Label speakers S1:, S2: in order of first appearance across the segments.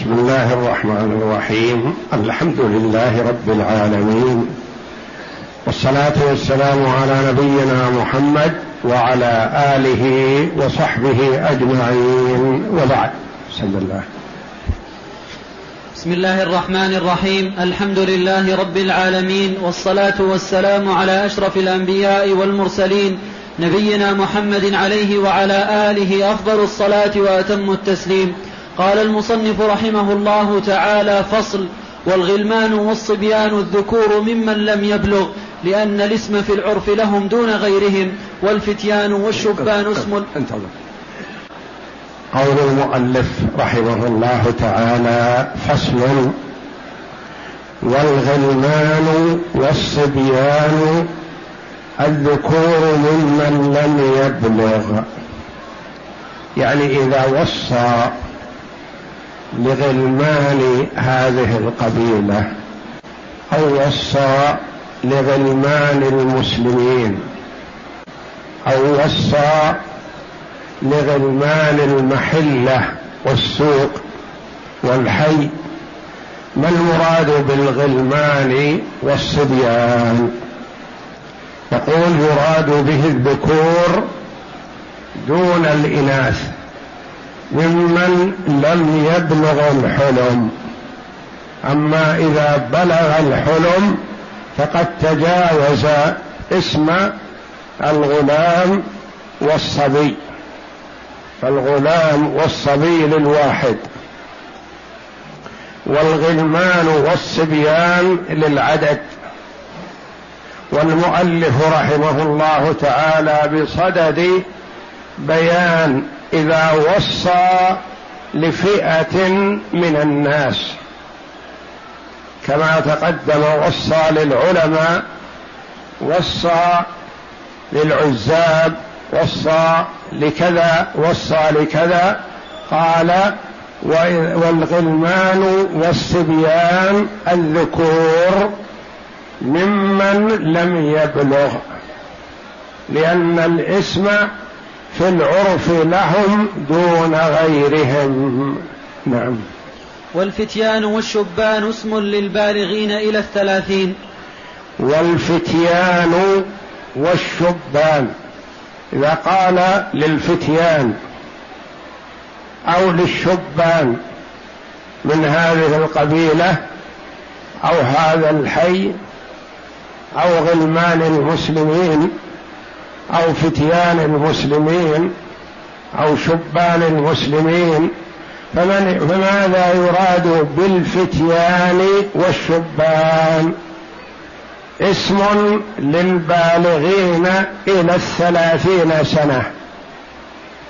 S1: بسم الله الرحمن الرحيم. الحمد لله رب العالمين. والصلاة والسلام على نبينا محمد وعلى آله وصحبه أجمعين. وبعد. بسم الله.
S2: بسم الله الرحمن الرحيم. الحمد لله رب العالمين. والصلاة والسلام على أشرف الأنبياء والمرسلين نبينا محمد عليه وعلى آله أفضل الصلاة وأتم التسليم. قال المصنف رحمه الله تعالى فصل والغلمان والصبيان الذكور ممن لم يبلغ لأن الاسم في العرف لهم دون غيرهم والفتيان والشبان اسم انتظر.
S1: قول المؤلف رحمه الله تعالى فصل والغلمان والصبيان الذكور ممن لم يبلغ. يعني إذا وصى لغلمان هذه القبيلة أو وصى لغلمان المسلمين أو وصى لغلمان المحلة والسوق والحي ما المراد بالغلمان والصبيان؟ يقول يراد به الذكور دون الإناث. ممن لم يبلغ الحلم. أما إذا بلغ الحلم فقد تجاوز اسم الغلام والصبي. فالغلام والصبي للواحد. والغلمان والصبيان للعدد. والمؤلف رحمه الله تعالى بصدد بيان إذا وصى لفئة من الناس كما تقدم وصى للعلماء وصى للعزاب وصى لكذا وصى لكذا قال والغلمان والصبيان الذكور ممن لم يبلغ لأن الاسم في العرف لهم دون غيرهم. نعم.
S2: والفتيان والشبان اسم للبالغين إلى الثلاثين.
S1: والفتيان والشبان. إذا قال للفتيان أو للشبان من هذه القبيلة أو هذا الحي أو غلمان المسلمين أو فتيان المسلمين أو شبان المسلمين فمن فماذا يراد بالفتيان والشبان؟ اسم للبالغين إلى الثلاثين سنة.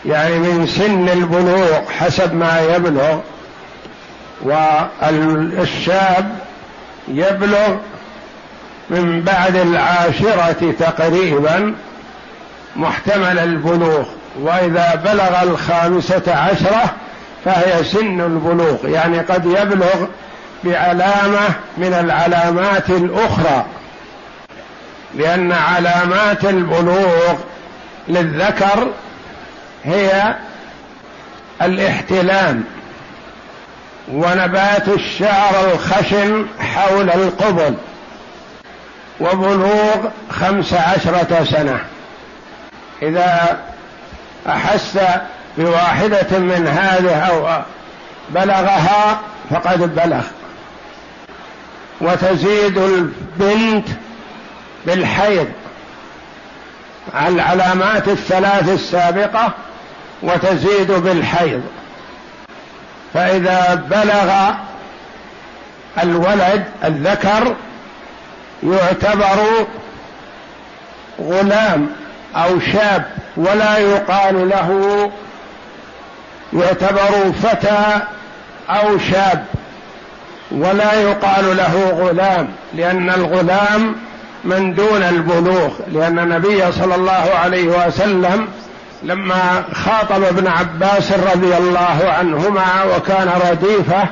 S1: يعني من سن البلوغ حسب ما يبلغ والشاب يبلغ من بعد العاشرة تقريبا محتمل البلوغ وإذا بلغ الخامسة عشرة فهي سن البلوغ يعني قد يبلغ بعلامة من العلامات الأخرى. لأن علامات البلوغ للذكر هي الاحتلام ونبات الشعر الخشن حول القبل وبلوغ خمس عشرة سنة. إذا أحس بواحدة من هذه أو بلغها فقد بلغ. وتزيد البنت بالحيض على العلامات الثلاث السابقة وتزيد بالحيض. فإذا بلغ الولد الذكر يعتبر غلام. أو شاب ولا يقال له يعتبر فتى أو شاب ولا يقال له غلام لأن الغلام من دون البلوغ لأن النبي صلى الله عليه وسلم لما خاطب ابن عباس رضي الله عنهما وكان رديفة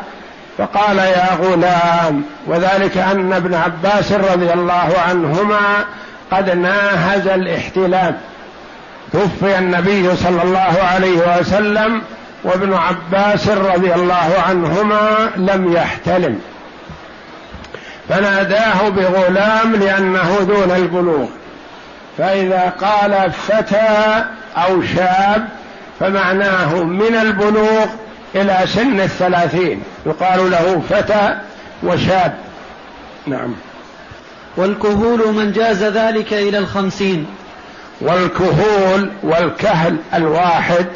S1: فقال يا غلام وذلك أن ابن عباس رضي الله عنهما قد ناهز الاحتلام توفي النبي صلى الله عليه وسلم وابن عباس رضي الله عنهما لم يحتلم. فناداه بغلام لأنه دون البلوغ. فإذا قال فتى أو شاب فمعناه من البلوغ إلى سن الثلاثين. يقال له فتى وشاب. نعم.
S2: والكهول من جاز ذلك إلى الخمسين.
S1: والكهول والكهل الواحد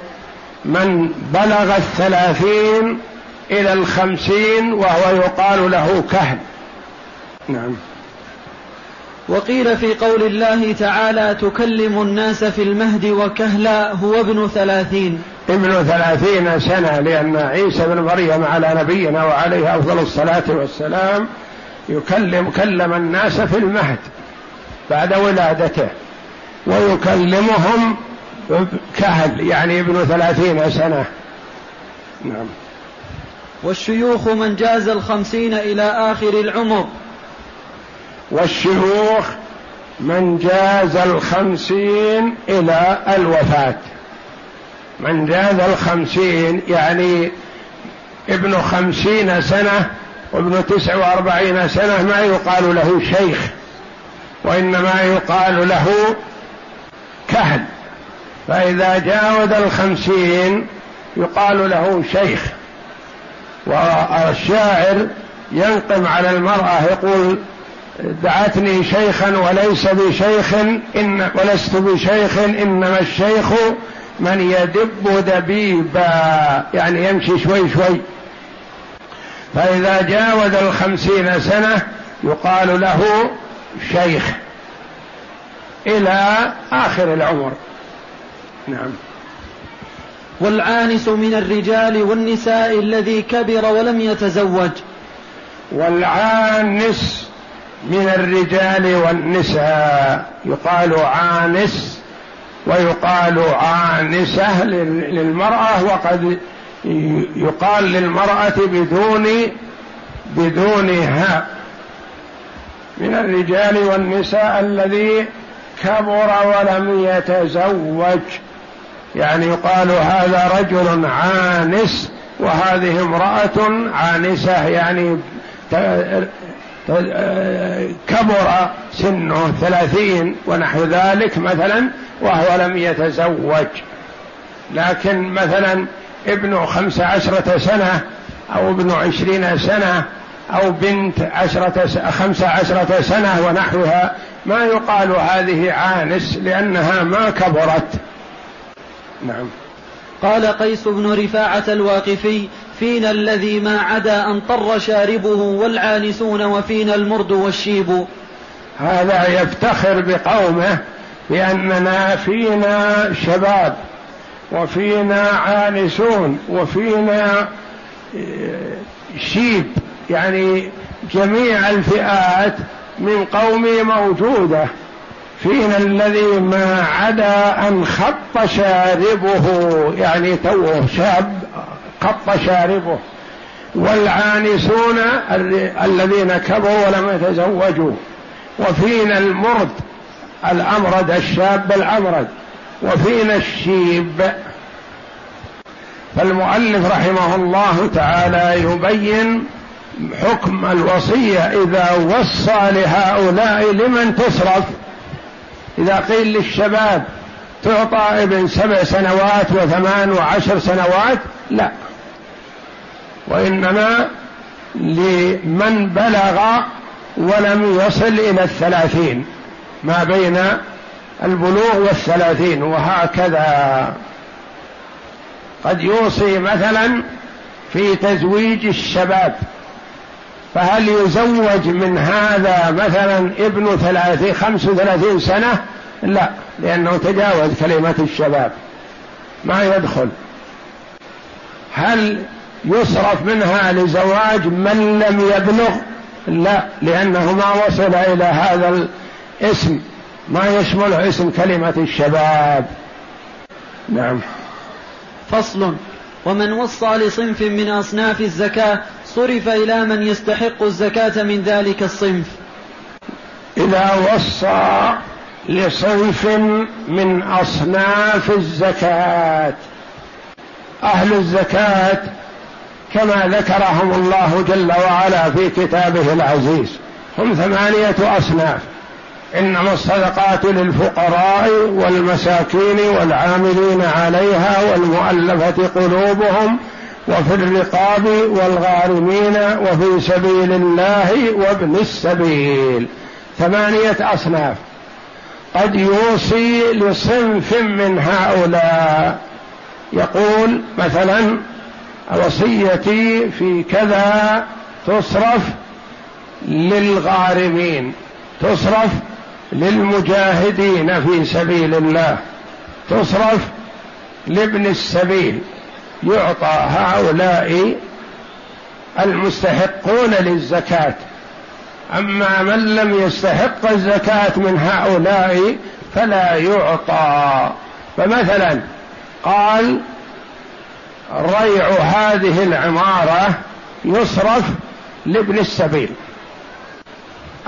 S1: من بلغ الثلاثين إلى الخمسين وهو يقال له كهل. نعم.
S2: وقيل في قول الله تعالى تكلم الناس في المهد وكهلا هو ابن ثلاثين.
S1: ابن ثلاثين سنة لأن عيسى بن مريم على نبينا وعليه أفضل الصلاة والسلام يكلم كلم الناس في المهد بعد ولادته ويكلمهم كهل يعني ابن ثلاثين سنة. نعم.
S2: والشيوخ من جاز الخمسين إلى آخر العمر.
S1: والشيوخ من جاز الخمسين إلى الوفاة. من جاز الخمسين يعني ابن خمسين سنة وابن تسع وأربعين سنة ما يقال له شيخ وإنما يقال له كهل فإذا جاوز الخمسين يقال له شيخ. والشاعر ينقم على المرأة يقول دعتني شيخا وليس بشيخ إن ولست بشيخ إنما الشيخ من يدب دبيبا. يعني يمشي شوي شوي. فإذا جاوز الخمسين سنة يقال له شيخ إلى آخر العمر. نعم.
S2: والعانس من الرجال والنساء الذي كبر ولم يتزوج.
S1: والعانس من الرجال والنساء. يقال عانس ويقال عانسة للمرأة وقد يقال للمرأة بدون بدون هاء من الرجال والنساء الذي كبر ولم يتزوج. يعني يقال هذا رجل عانس وهذه امرأة عانسة يعني كبر سنه ثلاثين ونحو ذلك مثلا وهو لم يتزوج. لكن مثلا ابن خمس عشرة سنة أو ابن عشرين سنة أو بنت عشرة خمس عشرة سنة ونحوها. ما يقال هذه عانس لأنها ما كبرت. نعم.
S2: قال قيس بن رفاعة الواقفي فينا الذي ما عدا أن طر شاربه والعانسون وفينا المرد والشيب.
S1: هذا يفتخر بقومه بأننا فينا شباب. وفينا عانسون وفينا آه، شيب يعني جميع الفئات من قومي موجودة. فينا الذي ما عدا أن خط شاربه يعني توه شاب خط شاربه. والعانسون الذين كبروا ولم يتزوجوا. وفينا المرد الأمرد الشاب الأمرد. وفينا الشيب. فالمؤلف رحمه الله تعالى يبين حكم الوصية إذا وصى لهؤلاء لمن تصرف؟ إذا قيل للشباب تعطى ابن سبع سنوات وثمان وعشر سنوات؟ لا. وإنما لمن بلغ ولم يصل إلى الثلاثين. ما بين البلوغ والثلاثين وهكذا. قد يوصي مثلا في تزويج الشباب فهل يزوج من هذا مثلا ابن ثلاثين خمس وثلاثين سنة؟ لا لأنه تجاوز كلمة الشباب. ما يدخل. هل يصرف منها لزواج من لم يبلغ؟ لا لأنه ما وصل إلى هذا الاسم. ما يشمل اسم كلمة الشباب. نعم.
S2: فصل. ومن وصى لصنف من أصناف الزكاة صرف إلى من يستحق الزكاة من ذلك الصنف.
S1: إذا وصى لصنف من أصناف الزكاة. أهل الزكاة كما ذكرهم الله جل وعلا في كتابه العزيز. هم ثمانية أصناف. انما الصدقات للفقراء والمساكين والعاملين عليها والمؤلفة قلوبهم وفي الرقاب والغارمين وفي سبيل الله وابن السبيل. ثمانية أصناف. قد يوصي لصنف من هؤلاء. يقول مثلا وصيتي في كذا تصرف للغارمين. تصرف للمجاهدين في سبيل الله. تصرف لابن السبيل. يعطى هؤلاء المستحقون للزكاة. أما من لم يستحق الزكاة من هؤلاء فلا يعطى. فمثلا قال ريع هذه العمارة يصرف لابن السبيل.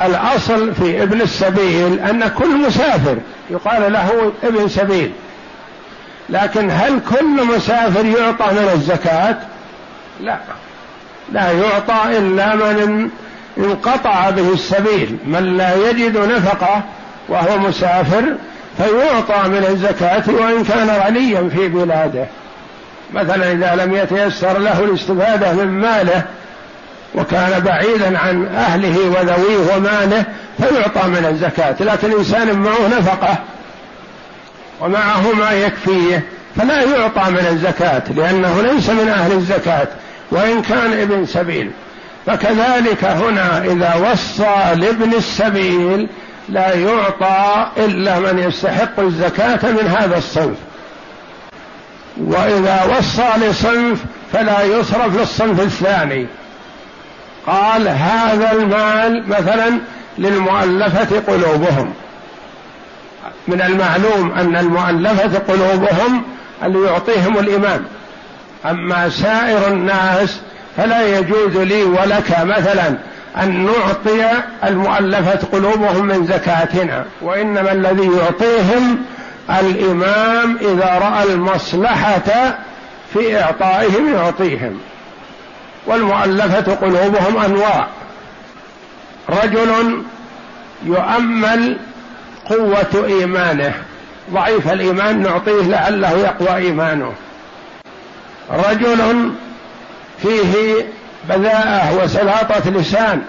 S1: الأصل في ابن السبيل أن كل مسافر يقال له ابن سبيل. لكن هل كل مسافر يعطى من الزكاة؟ لا. لا يعطى إلا من انقطع به السبيل. من لا يجد نفقة وهو مسافر فيعطى من الزكاة وإن كان غنيا في بلاده. مثلا إذا لم يتيسر له الاستفادة من ماله وكان بعيدا عن أهله وذويه وماله فيعطى من الزكاة. لكن إنسان معه نفقة ومعه ما يكفيه فلا يعطى من الزكاة لأنه ليس من أهل الزكاة وإن كان ابن سبيل. فكذلك هنا إذا وصى لابن السبيل لا يعطى إلا من يستحق الزكاة من هذا الصنف. وإذا وصى لصنف فلا يصرف للصنف الثاني. قال هذا المال مثلا للمؤلفة قلوبهم. من المعلوم أن المؤلفة قلوبهم اللي يعطيهم الإمام أما سائر الناس فلا يجوز لي ولك مثلا أن نعطي المؤلفة قلوبهم من زكاتنا وإنما الذي يعطيهم الإمام إذا رأى المصلحة في إعطائهم يعطيهم. والمؤلفة قلوبهم أنواع. رجل يؤمل قوة إيمانه. ضعيف الإيمان نعطيه لعله يقوى إيمانه. رجل فيه بذاءة وسلاطة لسان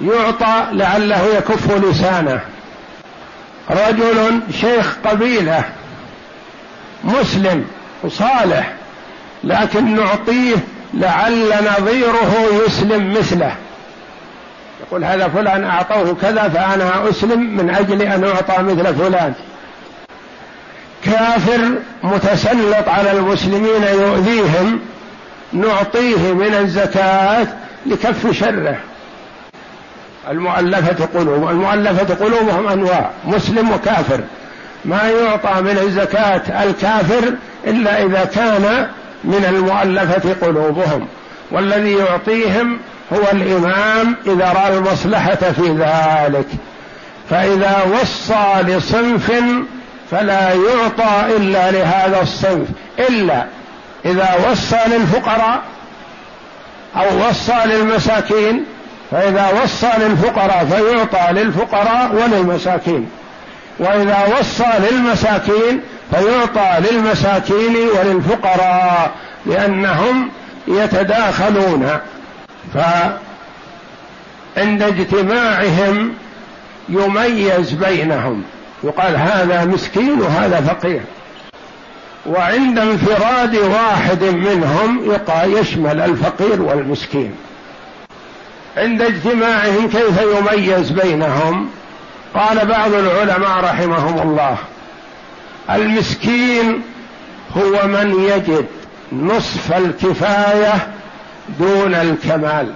S1: يعطى لعله يكف لسانه. رجل شيخ قبيلة مسلم وصالح لكن نعطيه لعل نظيره يسلم مثله. يقول هذا فلان أعطوه كذا فأنا أسلم من أجل أن أعطى مثل فلان. كافر متسلط على المسلمين يؤذيهم نعطيه من الزكاة لكف شره. المؤلفة قلوب المؤلفة قلوبهم أنواع مسلم وكافر. ما يعطى من الزكاة الكافر إلا إذا كان من المؤلفة قلوبهم. والذي يعطيهم هو الإمام إذا رأى المصلحة في ذلك. فإذا وصى لصنف فلا يعطى إلا لهذا الصنف. إلا إذا وصى للفقراء أو وصى للمساكين فإذا وصى للفقراء فيعطى للفقراء وللمساكين. وإذا وصى للمساكين فيعطى للمساكين وللفقراء لأنهم يتداخلون. فعند اجتماعهم يميز بينهم يقال هذا مسكين وهذا فقير. وعند انفراد واحد منهم يقال يشمل الفقير والمسكين. عند اجتماعهم كيف يميز بينهم؟ قال بعض العلماء رحمهم الله. المسكين هو من يجد نصف الكفاية دون الكمال.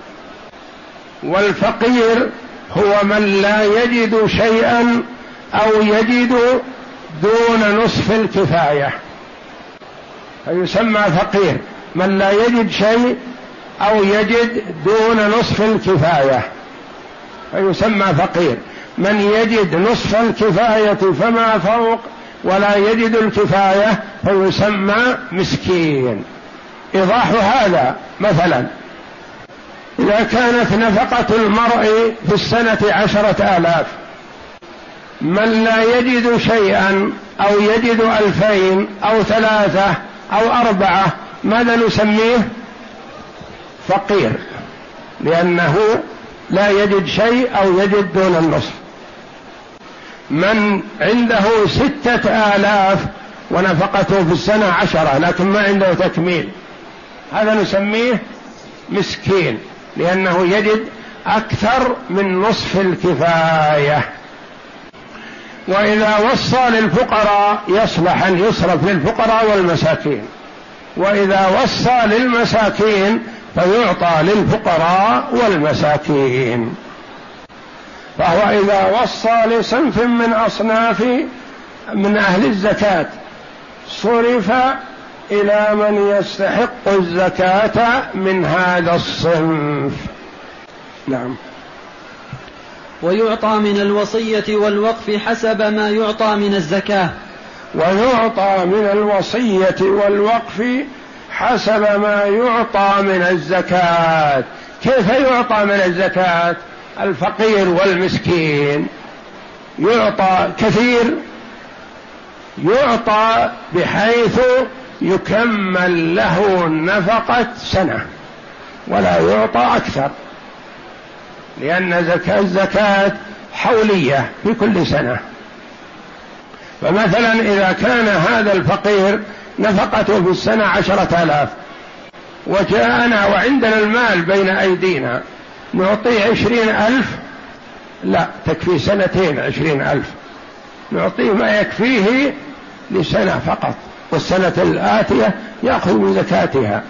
S1: والفقير هو من لا يجد شيئا أو يجد دون نصف الكفاية. فيسمى فقير من لا يجد شيء أو يجد دون نصف الكفاية. فيسمى فقير من يجد نصف الكفاية فما فوق ولا يجد الكفاية فيسمى مسكين. إيضاح هذا مثلا. إذا كانت نفقة المرء في السنة عشرة آلاف من لا يجد شيئا أو يجد ألفين أو ثلاثة أو أربعة ماذا نسميه؟ فقير لأنه لا يجد شيء أو يجد دون النصف. من عنده ستة آلاف ونفقته في السنة عشرة لكن ما عنده تكميل. هذا نسميه مسكين لأنه يجد أكثر من نصف الكفاية. وإذا وصى للفقراء يصلح أن يصرف للفقراء والمساكين. وإذا وصى للمساكين فيعطى للفقراء والمساكين. فهو إذا وصى لصنف من أصناف من أهل الزكاة صرف إلى من يستحق الزكاة من هذا الصنف. نعم.
S2: ويعطى من الوصية والوقف حسب ما يعطى من الزكاة.
S1: ويعطى من الوصية والوقف حسب ما يعطى من الزكاة. كيف يعطى من الزكاة؟ الفقير والمسكين. يعطى كثير يعطى بحيث يكمل له نفقة سنة ولا يعطى أكثر لأن زكاة الزكاة حولية في كل سنة. فمثلا إذا كان هذا الفقير نفقته في السنة عشرة آلاف وجاءنا وعندنا المال بين أيدينا نعطيه عشرين ألف؟ لا تكفي سنتين عشرين ألف. نعطيه ما يكفيه لسنة فقط والسنة الآتية يأخذ من زكاتها.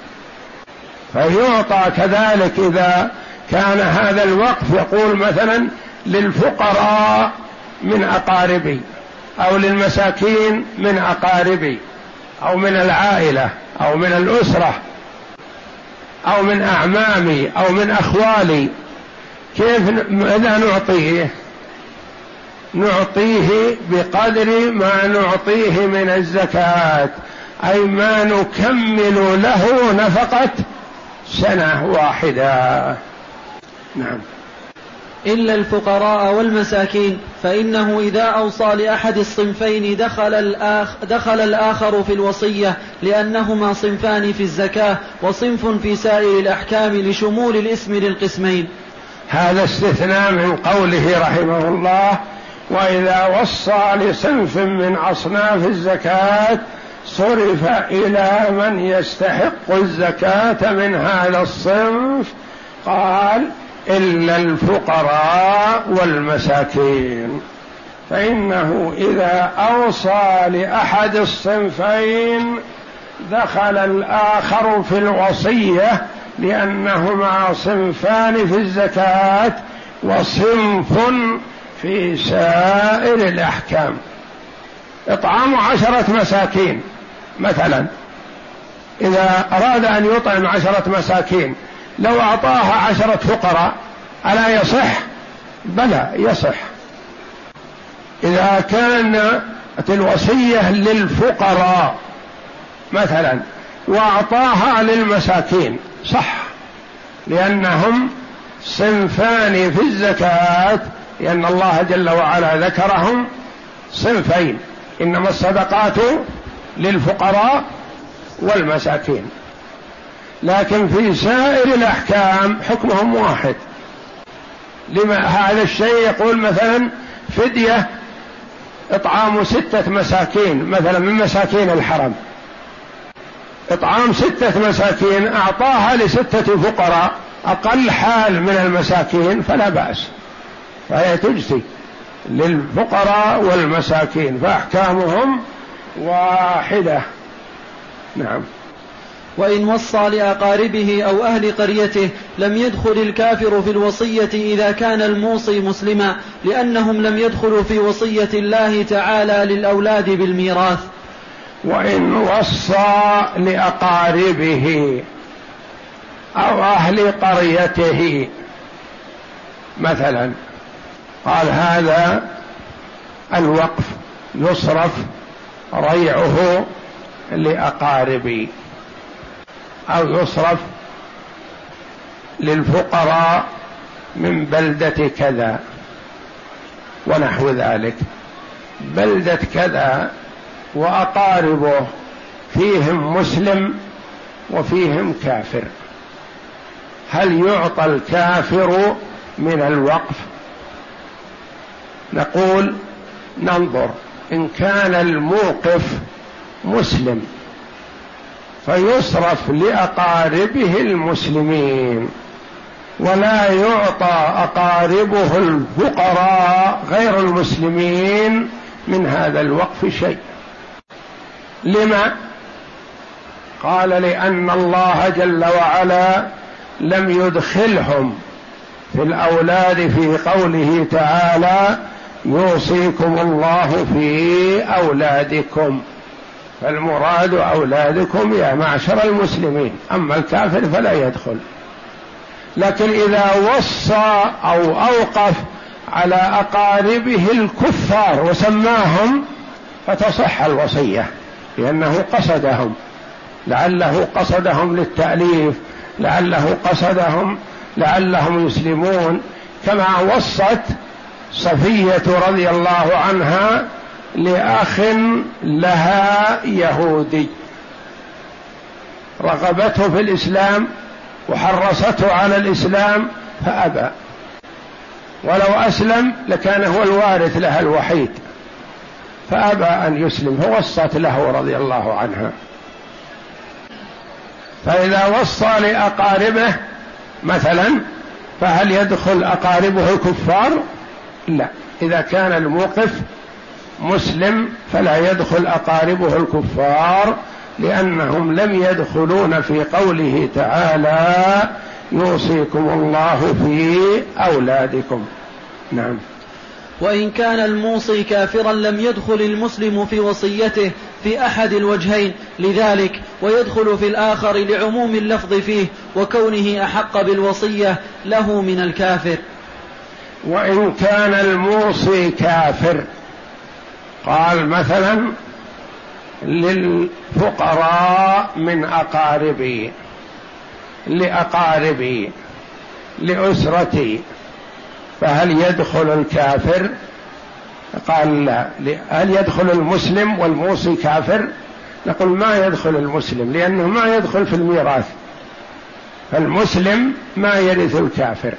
S1: فيعطى كذلك إذا كان هذا الوقف يقول مثلا للفقراء من أقاربي أو للمساكين من أقاربي أو من العائلة أو من الأسرة. أو من أعمامي أو من أخوالي. كيف ماذا نعطيه؟ نعطيه بقدر ما نعطيه من الزكاة أي ما نكمل له نفقة سنة واحدة. نعم.
S2: إلا الفقراء والمساكين فإنه إذا أوصى لأحد الصنفين دخل الآخ دخل الآخر في الوصية لأنهما صنفان في الزكاة وصنف في سائر الأحكام لشمول الإسم للقسمين.
S1: هذا استثناء من قوله رحمه الله وإذا وصى لصنف من أصناف الزكاة صرف إلى من يستحق الزكاة من هذا الصنف. قال إلا الفقراء والمساكين. فإنه إذا أوصى لأحد الصنفين دخل الآخر في الوصية لانهما صنفان في الزكاة وصنف في سائر الأحكام. إطعام عشرة مساكين مثلا. إذا أراد أن يطعم عشرة مساكين لو أعطاها عشرة فقراء ألا يصح؟ بلى يصح. إذا كانت الوصية للفقراء مثلا وأعطاها للمساكين صح. لأنهم صنفان في الزكاة لأن الله جل وعلا ذكرهم صنفين. إنما الصدقات للفقراء والمساكين. لكن في سائر الأحكام حكمهم واحد. لما هذا الشيء يقول مثلا فدية إطعام ستة مساكين مثلا من مساكين الحرم. إطعام ستة مساكين أعطاها لستة فقراء أقل حال من المساكين فلا بأس. فهي تجزي للفقراء والمساكين فأحكامهم واحدة. نعم.
S2: وإن وصى لأقاربه أو أهل قريته لم يدخل الكافر في الوصية إذا كان الموصي مسلما لأنهم لم يدخلوا في وصية الله تعالى للأولاد بالميراث.
S1: وإن وصى لأقاربه أو أهل قريته مثلا قال هذا الوقف يصرف ريعه لأقاربي. أو يصرف للفقراء من بلدة كذا ونحو ذلك. بلدة كذا وأقاربه فيهم مسلم وفيهم كافر. هل يعطى الكافر من الوقف؟ نقول ننظر. إن كان الموقف مسلم فيصرف لأقاربه المسلمين ولا يعطى أقاربه الفقراء غير المسلمين من هذا الوقف شيء. لما؟ قال لأن الله جل وعلا لم يدخلهم في الأولاد في قوله تعالى يوصيكم الله في أولادكم. فالمراد أولادكم يا معشر المسلمين أما الكافر فلا يدخل. لكن إذا وصى أو أوقف على أقاربه الكفار وسماهم فتصح الوصية لأنه قصدهم. لعله قصدهم للتأليف لعله قصدهم لعلهم يسلمون. كما وصت صفية رضي الله عنها لأخ لها يهودي. رغبته في الإسلام وحرصته على الإسلام فأبى. ولو أسلم لكان هو الوارث لها الوحيد. فأبى أن يسلم فوصت له رضي الله عنها. فإذا وصى لأقاربه مثلا فهل يدخل أقاربه الكفار لا. إذا كان الموقف مسلم فلا يدخل أقاربه الكفار لأنهم لم يدخلون في قوله تعالى يوصيكم الله في أولادكم. نعم.
S2: وإن كان الموصي كافرا لم يدخل المسلم في وصيته في أحد الوجهين لذلك ويدخل في الآخر لعموم اللفظ فيه وكونه أحق بالوصية له من الكافر.
S1: وإن كان الموصي كافر قال مثلا للفقراء من أقاربي لأقاربي لأسرتي فهل يدخل الكافر؟ قال لا. هل يدخل المسلم والموصي كافر؟ نقول ما يدخل المسلم لأنه ما يدخل في الميراث. فالمسلم ما يرث الكافر.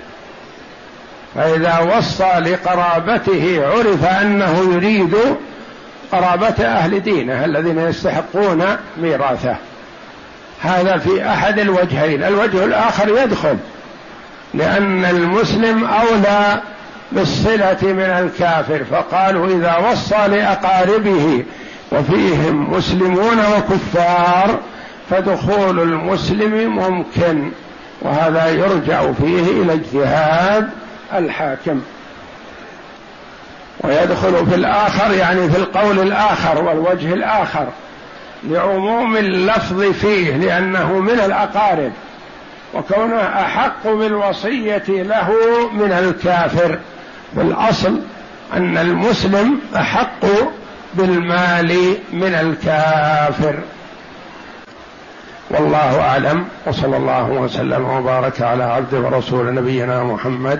S1: فإذا وصى لقرابته عرف أنه يريد قرابة أهل دينه الذين يستحقون ميراثه. هذا في أحد الوجهين الوجه الآخر يدخل لأن المسلم أولى بالصلة من الكافر فقالوا إذا وصى لأقاربه وفيهم مسلمون وكفار فدخول المسلم ممكن وهذا يرجع فيه إلى اجتهاد الحاكم. ويدخل في الآخر يعني في القول الآخر والوجه الآخر لعموم اللفظ فيه لأنه من الأقارب وكونه أحق بالوصية له من الكافر. بالأصل أن المسلم أحق بالمال من الكافر. والله أعلم وصلى الله وسلم وبارك على عبد ورسول نبينا محمد